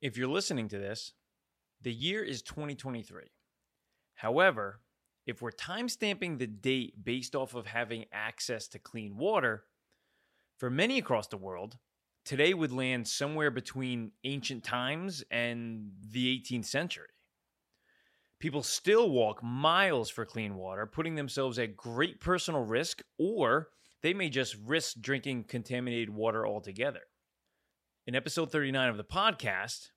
If you're listening to this, the year is 2023. However, if we're timestamping the date based off of having access to clean water, for many across the world, today would land somewhere between ancient times and the 18th century. People still walk miles for clean water, putting themselves at great personal risk, or they may just risk drinking contaminated water altogether. In episode 39 of the podcast,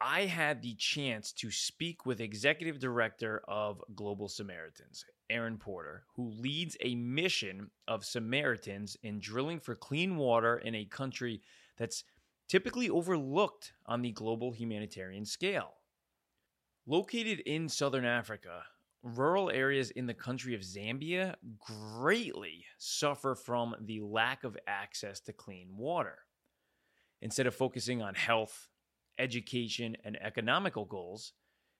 I had the chance to speak with Executive Director of Global Samaritans, Aaron Porter, who leads a mission of Samaritans in drilling for clean water in a country that's typically overlooked on the global humanitarian scale. Located in southern Africa, rural areas in the country of Zambia greatly suffer from the lack of access to clean water. Instead of focusing on health, education, and economical goals,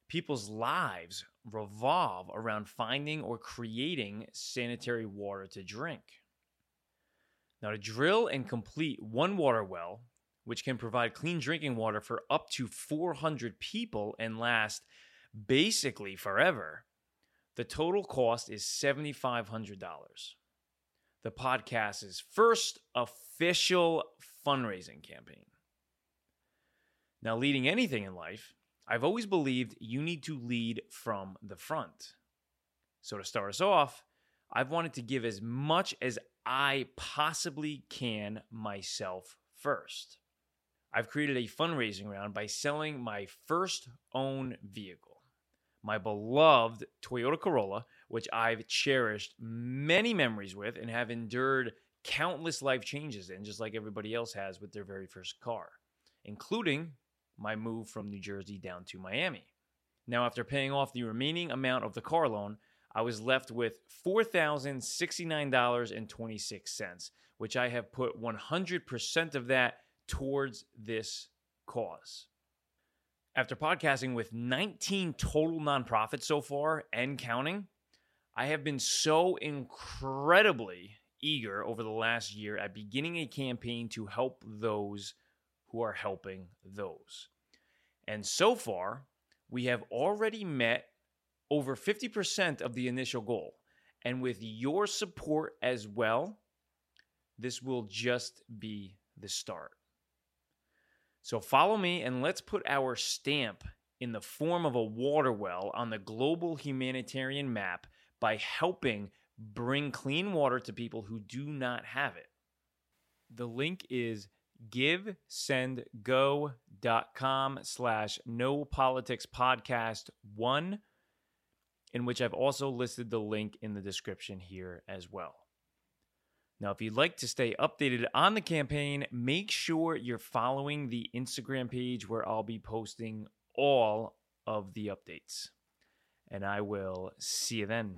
people's lives revolve around finding or creating sanitary water to drink. Now, to drill and complete one water well, which can provide clean drinking water for up to 400 people and last basically forever, the total cost is $7,500. The podcast's first official fundraising campaign. Now, leading anything in life, I've always believed you need to lead from the front. So, to start us off, I've wanted to give as much as I possibly can myself first. I've created a fundraising round by selling my first own vehicle, my beloved Toyota Corolla, which I've cherished many memories with and have endured countless life changes in, just like everybody else has with their very first car, including my move from New Jersey down to Miami. Now, after paying off the remaining amount of the car loan, I was left with $4,069.26, which I have put 100% of that towards this cause. After podcasting with 19 total nonprofits so far and counting, I have been so incredibly eager over the last year at beginning a campaign to help those who are helping those. And so far, we have already met over 50% of the initial goal. And with your support as well, this will just be the start. So follow me and let's put our stamp in the form of a water well on the global humanitarian map by helping bring clean water to people who do not have it. The link is givesendgo.com slash no politics podcast one in which I've also listed the link in the description here as well. Now, if you'd like to stay updated on the campaign, make sure you're following the Instagram page where I'll be posting all of the updates. And I will see you then.